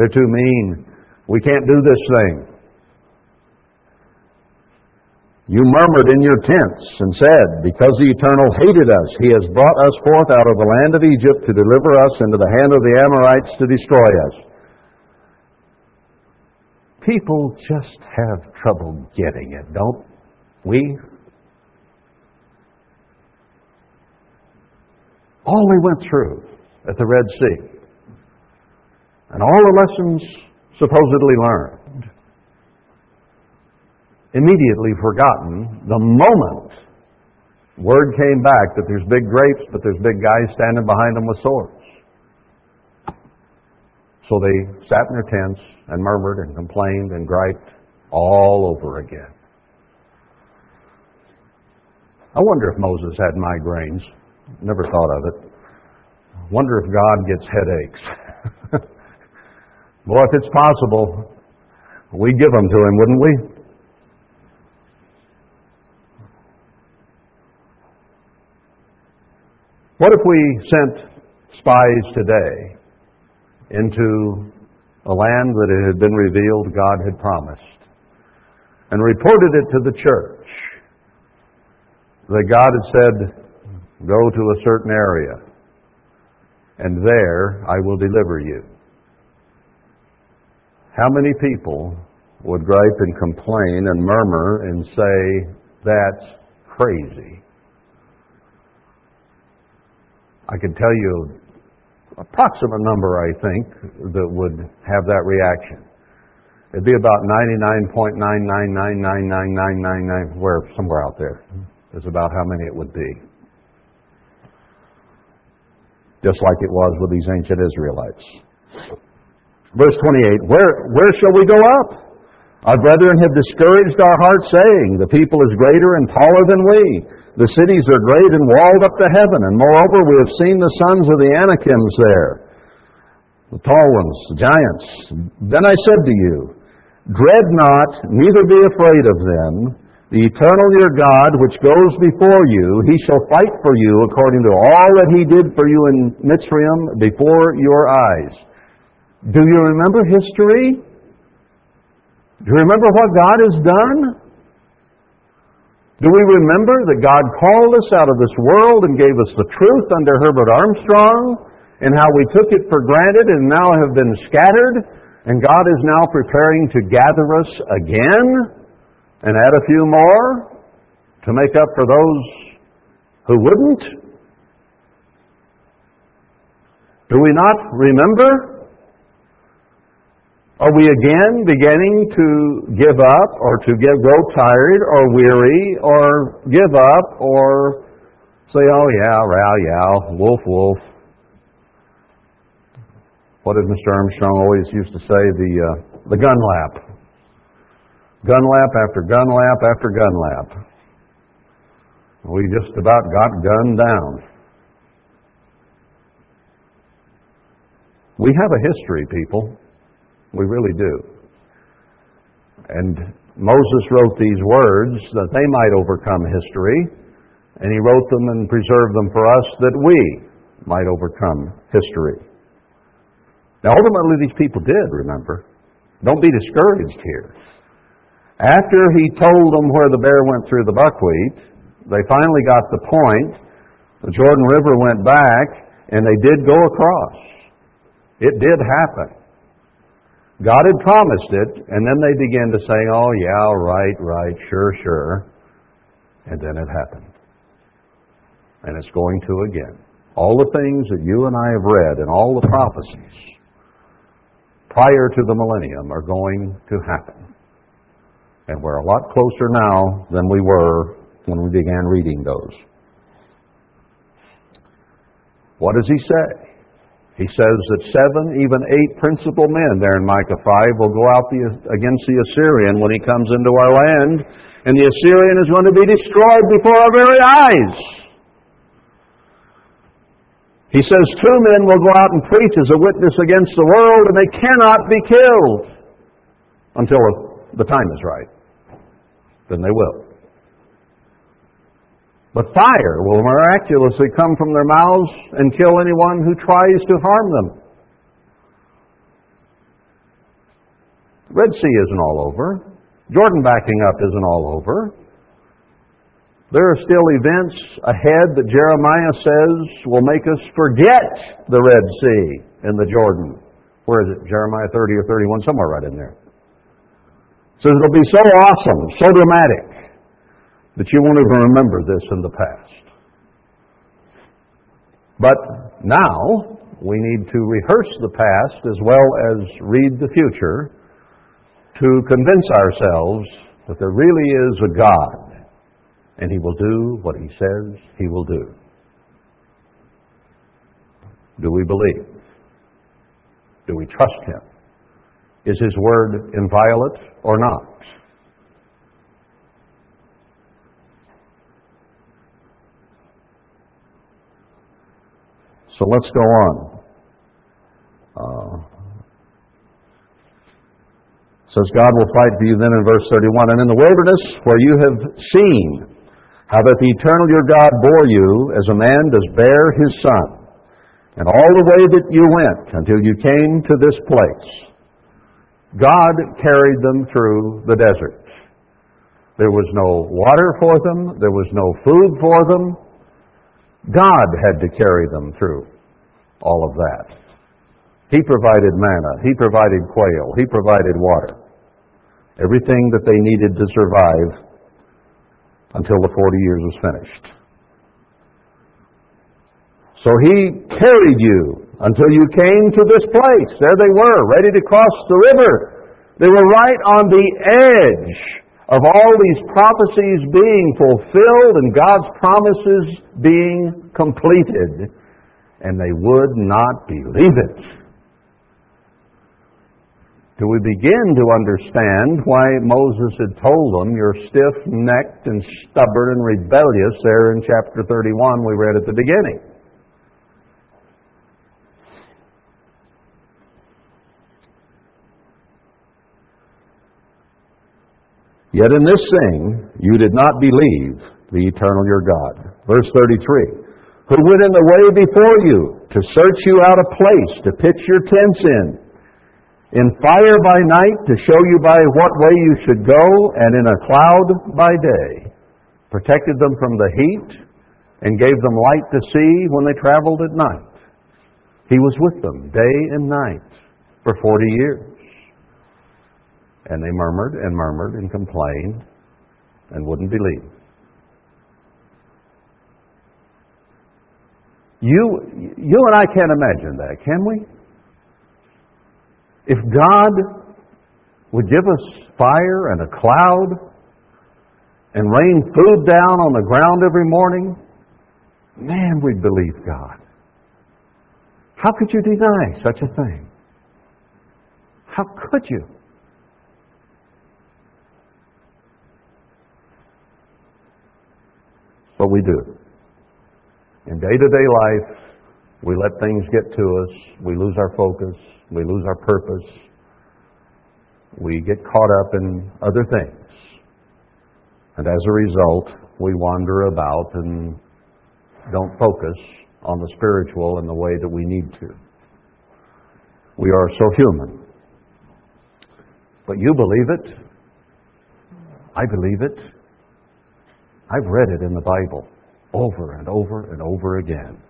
They're too mean. We can't do this thing. You murmured in your tents and said, Because the Eternal hated us, He has brought us forth out of the land of Egypt to deliver us into the hand of the Amorites to destroy us. People just have trouble getting it, don't we? All we went through at the Red Sea, and all the lessons supposedly learned, immediately forgotten the moment Word came back that there's big grapes, but there's big guys standing behind them with swords. So they sat in their tents and murmured and complained and griped all over again. I wonder if Moses had migraines. Never thought of it. Wonder if God gets headaches. [laughs] Boy, if it's possible, we'd give them to him, wouldn't we? What if we sent spies today into a land that it had been revealed God had promised and reported it to the church that God had said, go to a certain area and there I will deliver you. How many people would gripe and complain and murmur and say, that's crazy? I could tell you approximate number, I think, that would have that reaction. It'd be about 99.9999999, where somewhere out there is about how many it would be. Just like it was with these ancient Israelites. Verse 28, where, where shall we go up? Our brethren have discouraged our hearts, saying, The people is greater and taller than we. The cities are great and walled up to heaven, and moreover, we have seen the sons of the Anakims there, the tall ones, the giants. Then I said to you, Dread not, neither be afraid of them. The eternal your God, which goes before you, he shall fight for you according to all that he did for you in Mitzrayim before your eyes. Do you remember history? Do you remember what God has done? Do we remember that God called us out of this world and gave us the truth under Herbert Armstrong and how we took it for granted and now have been scattered and God is now preparing to gather us again and add a few more to make up for those who wouldn't? Do we not remember? Are we again beginning to give up or to get, grow tired or weary or give up or say, oh yeah, row, yow, wolf, wolf? What did Mr. Armstrong always used to say? The, uh, the gun lap. Gun lap after gun lap after gun lap. We just about got gunned down. We have a history, people. We really do. And Moses wrote these words that they might overcome history, and he wrote them and preserved them for us that we might overcome history. Now, ultimately, these people did, remember. Don't be discouraged here. After he told them where the bear went through the buckwheat, they finally got the point. The Jordan River went back, and they did go across. It did happen. God had promised it, and then they began to say, oh, yeah, right, right, sure, sure. And then it happened. And it's going to again. All the things that you and I have read and all the prophecies prior to the millennium are going to happen. And we're a lot closer now than we were when we began reading those. What does he say? He says that seven, even eight principal men there in Micah 5 will go out the, against the Assyrian when he comes into our land, and the Assyrian is going to be destroyed before our very eyes. He says two men will go out and preach as a witness against the world, and they cannot be killed until the time is right. Then they will. But fire will miraculously come from their mouths and kill anyone who tries to harm them. Red Sea isn't all over. Jordan backing up isn't all over. There are still events ahead that Jeremiah says will make us forget the Red Sea and the Jordan. Where is it? Jeremiah 30 or 31, somewhere right in there. says it'll be so awesome, so dramatic that you won't even remember this in the past. But now, we need to rehearse the past as well as read the future to convince ourselves that there really is a God and He will do what He says He will do. Do we believe? Do we trust Him? Is His word inviolate or not? So let's go on. Uh, says God will fight for you then in verse 31. And in the wilderness where you have seen how that the eternal your God bore you as a man does bear his son, and all the way that you went until you came to this place, God carried them through the desert. There was no water for them. There was no food for them. God had to carry them through all of that. He provided manna. He provided quail. He provided water. Everything that they needed to survive until the 40 years was finished. So He carried you until you came to this place. There they were, ready to cross the river. They were right on the edge of all these prophecies being fulfilled and God's promises being completed. And they would not believe it. Do we begin to understand why Moses had told them, You're stiff necked and stubborn and rebellious, there in chapter 31 we read at the beginning? Yet in this thing you did not believe the eternal your God. Verse 33 Who went in the way before you to search you out a place to pitch your tents in, in fire by night to show you by what way you should go, and in a cloud by day, protected them from the heat, and gave them light to see when they traveled at night. He was with them day and night for forty years. And they murmured and murmured and complained and wouldn't believe. You, you and I can't imagine that, can we? If God would give us fire and a cloud and rain food down on the ground every morning, man, we'd believe God. How could you deny such a thing? How could you? But we do. In day to day life, we let things get to us. We lose our focus. We lose our purpose. We get caught up in other things. And as a result, we wander about and don't focus on the spiritual in the way that we need to. We are so human. But you believe it. I believe it. I've read it in the Bible over and over and over again.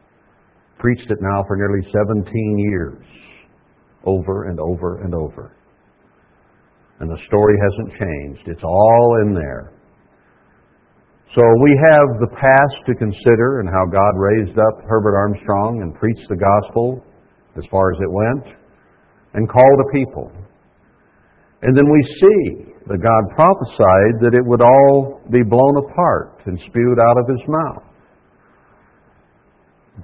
Preached it now for nearly 17 years, over and over and over. And the story hasn't changed. It's all in there. So we have the past to consider and how God raised up Herbert Armstrong and preached the gospel as far as it went and called a people. And then we see that God prophesied that it would all be blown apart and spewed out of his mouth.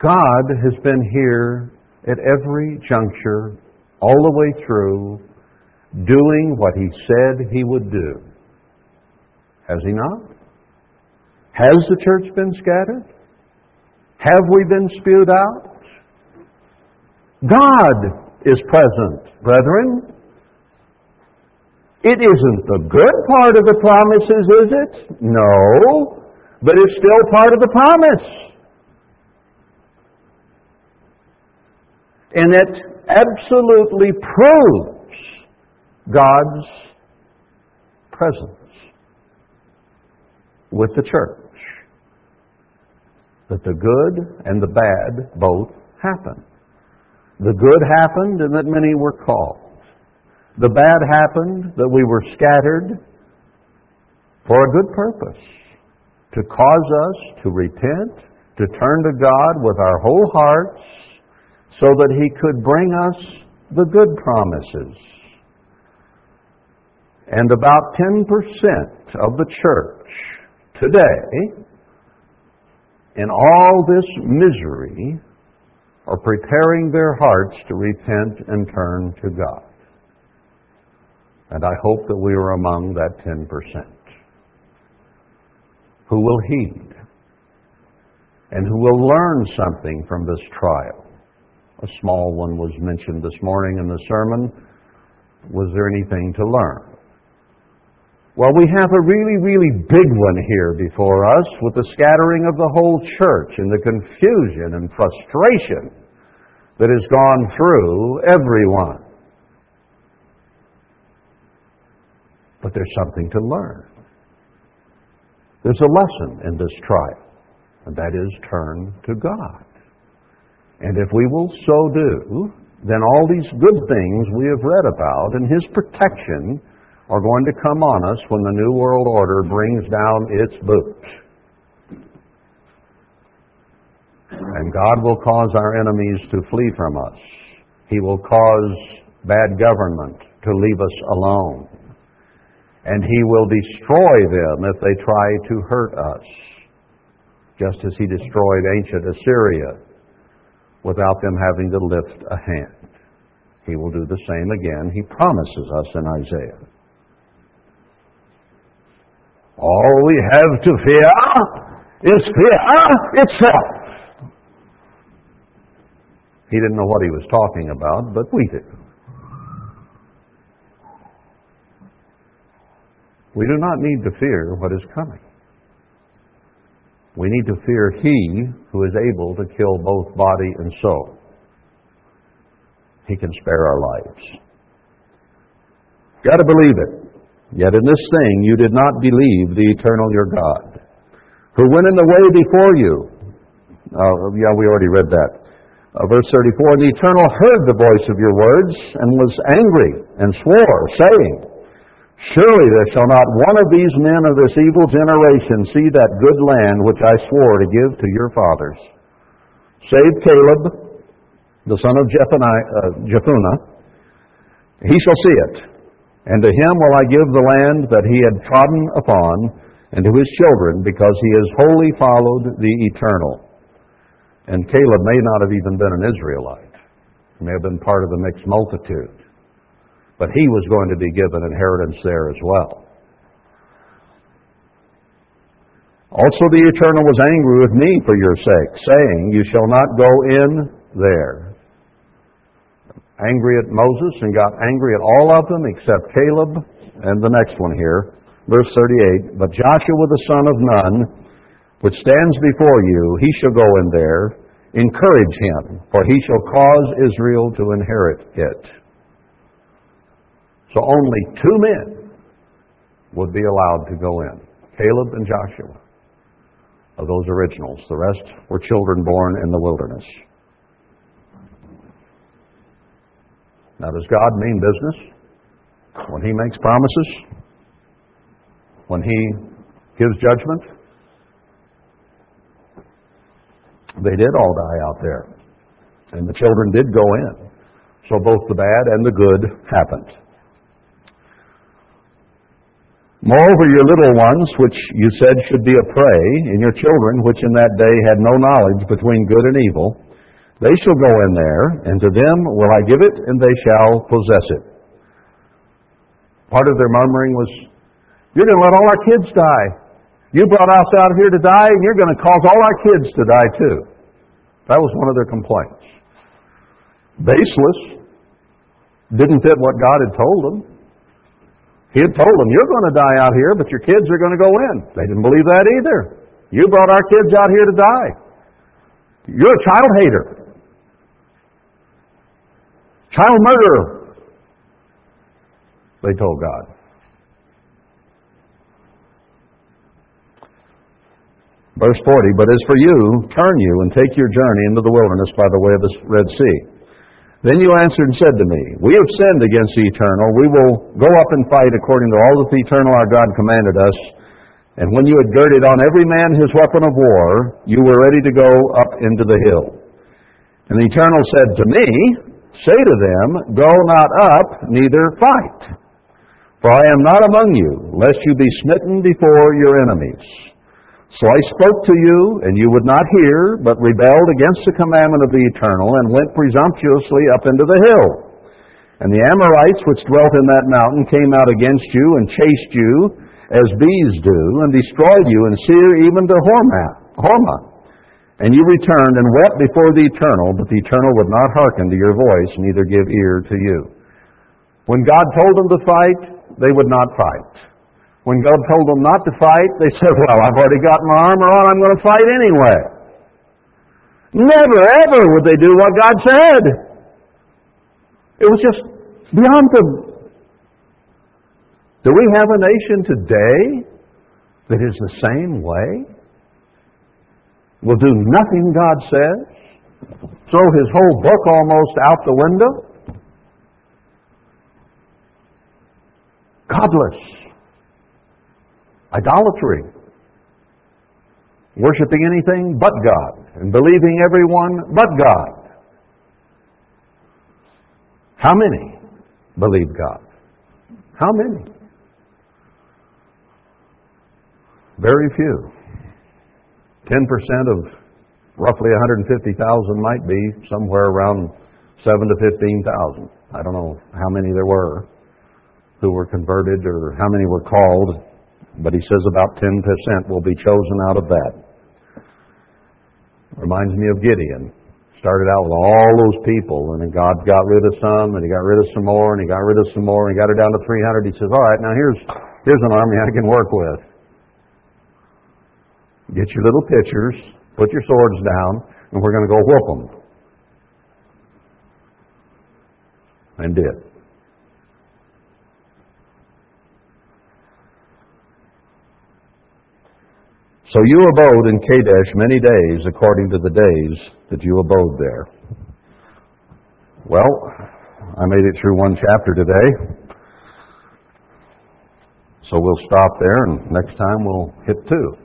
God has been here at every juncture, all the way through, doing what He said He would do. Has He not? Has the church been scattered? Have we been spewed out? God is present, brethren. It isn't the good part of the promises, is it? No. But it's still part of the promise. And it absolutely proves God's presence with the church. That the good and the bad both happen. The good happened and that many were called. The bad happened that we were scattered for a good purpose to cause us to repent, to turn to God with our whole hearts, so that he could bring us the good promises. And about 10% of the church today, in all this misery, are preparing their hearts to repent and turn to God. And I hope that we are among that 10% who will heed and who will learn something from this trial. A small one was mentioned this morning in the sermon. Was there anything to learn? Well, we have a really, really big one here before us with the scattering of the whole church and the confusion and frustration that has gone through everyone. But there's something to learn. There's a lesson in this trial, and that is turn to God. And if we will so do, then all these good things we have read about and His protection are going to come on us when the New World Order brings down its boots. And God will cause our enemies to flee from us. He will cause bad government to leave us alone. And He will destroy them if they try to hurt us, just as He destroyed ancient Assyria without them having to lift a hand. He will do the same again. He promises us in Isaiah. All we have to fear is fear itself. He didn't know what he was talking about, but we do. We do not need to fear what is coming. We need to fear He who is able to kill both body and soul. He can spare our lives. Got to believe it. Yet in this thing you did not believe the eternal your God, who went in the way before you. Uh, yeah, we already read that. Uh, verse 34 And the eternal heard the voice of your words and was angry and swore, saying, Surely there shall not one of these men of this evil generation see that good land which I swore to give to your fathers, save Caleb, the son of uh, Jephunneh. He shall see it and to him will I give the land that he had trodden upon, and to his children, because he has wholly followed the eternal. And Caleb may not have even been an Israelite. He may have been part of the mixed multitude. But he was going to be given inheritance there as well. Also the Eternal was angry with me for your sake, saying, You shall not go in there angry at Moses and got angry at all of them except Caleb and the next one here, verse 38. But Joshua the son of Nun, which stands before you, he shall go in there, encourage him, for he shall cause Israel to inherit it. So only two men would be allowed to go in Caleb and Joshua, of those originals. The rest were children born in the wilderness. Now, does God mean business? When He makes promises? When He gives judgment? They did all die out there. And the children did go in. So both the bad and the good happened. Moreover, your little ones, which you said should be a prey, and your children, which in that day had no knowledge between good and evil, they shall go in there, and to them will I give it, and they shall possess it. Part of their murmuring was, You're going to let all our kids die. You brought us out of here to die, and you're going to cause all our kids to die too. That was one of their complaints. Baseless. Didn't fit what God had told them. He had told them, You're going to die out here, but your kids are going to go in. They didn't believe that either. You brought our kids out here to die. You're a child hater. Child murderer, they told God. Verse 40, But as for you, turn you and take your journey into the wilderness by the way of the Red Sea. Then you answered and said to me, We have sinned against the eternal. We will go up and fight according to all that the eternal our God commanded us. And when you had girded on every man his weapon of war, you were ready to go up into the hill. And the eternal said to me, Say to them, Go not up, neither fight. For I am not among you, lest you be smitten before your enemies. So I spoke to you, and you would not hear, but rebelled against the commandment of the Eternal, and went presumptuously up into the hill. And the Amorites which dwelt in that mountain came out against you, and chased you, as bees do, and destroyed you, and Seir even to. Hormah. And you returned and wept before the Eternal, but the Eternal would not hearken to your voice, neither give ear to you. When God told them to fight, they would not fight. When God told them not to fight, they said, Well, I've already got my armor on, I'm going to fight anyway. Never, ever would they do what God said. It was just beyond them. Do we have a nation today that is the same way? Will do nothing God says? Throw his whole book almost out the window? Godless. Idolatry. Worshipping anything but God and believing everyone but God. How many believe God? How many? Very few. 10% of roughly 150,000 might be somewhere around 7 to 15,000. I don't know how many there were who were converted or how many were called, but he says about 10% will be chosen out of that. Reminds me of Gideon. Started out with all those people, and then God got rid of some, and he got rid of some more, and he got rid of some more, and he got it down to 300. He says, All right, now here's, here's an army I can work with. Get your little pitchers, put your swords down, and we're going to go whoop them. And did. So you abode in Kadesh many days according to the days that you abode there. Well, I made it through one chapter today. So we'll stop there and next time we'll hit two.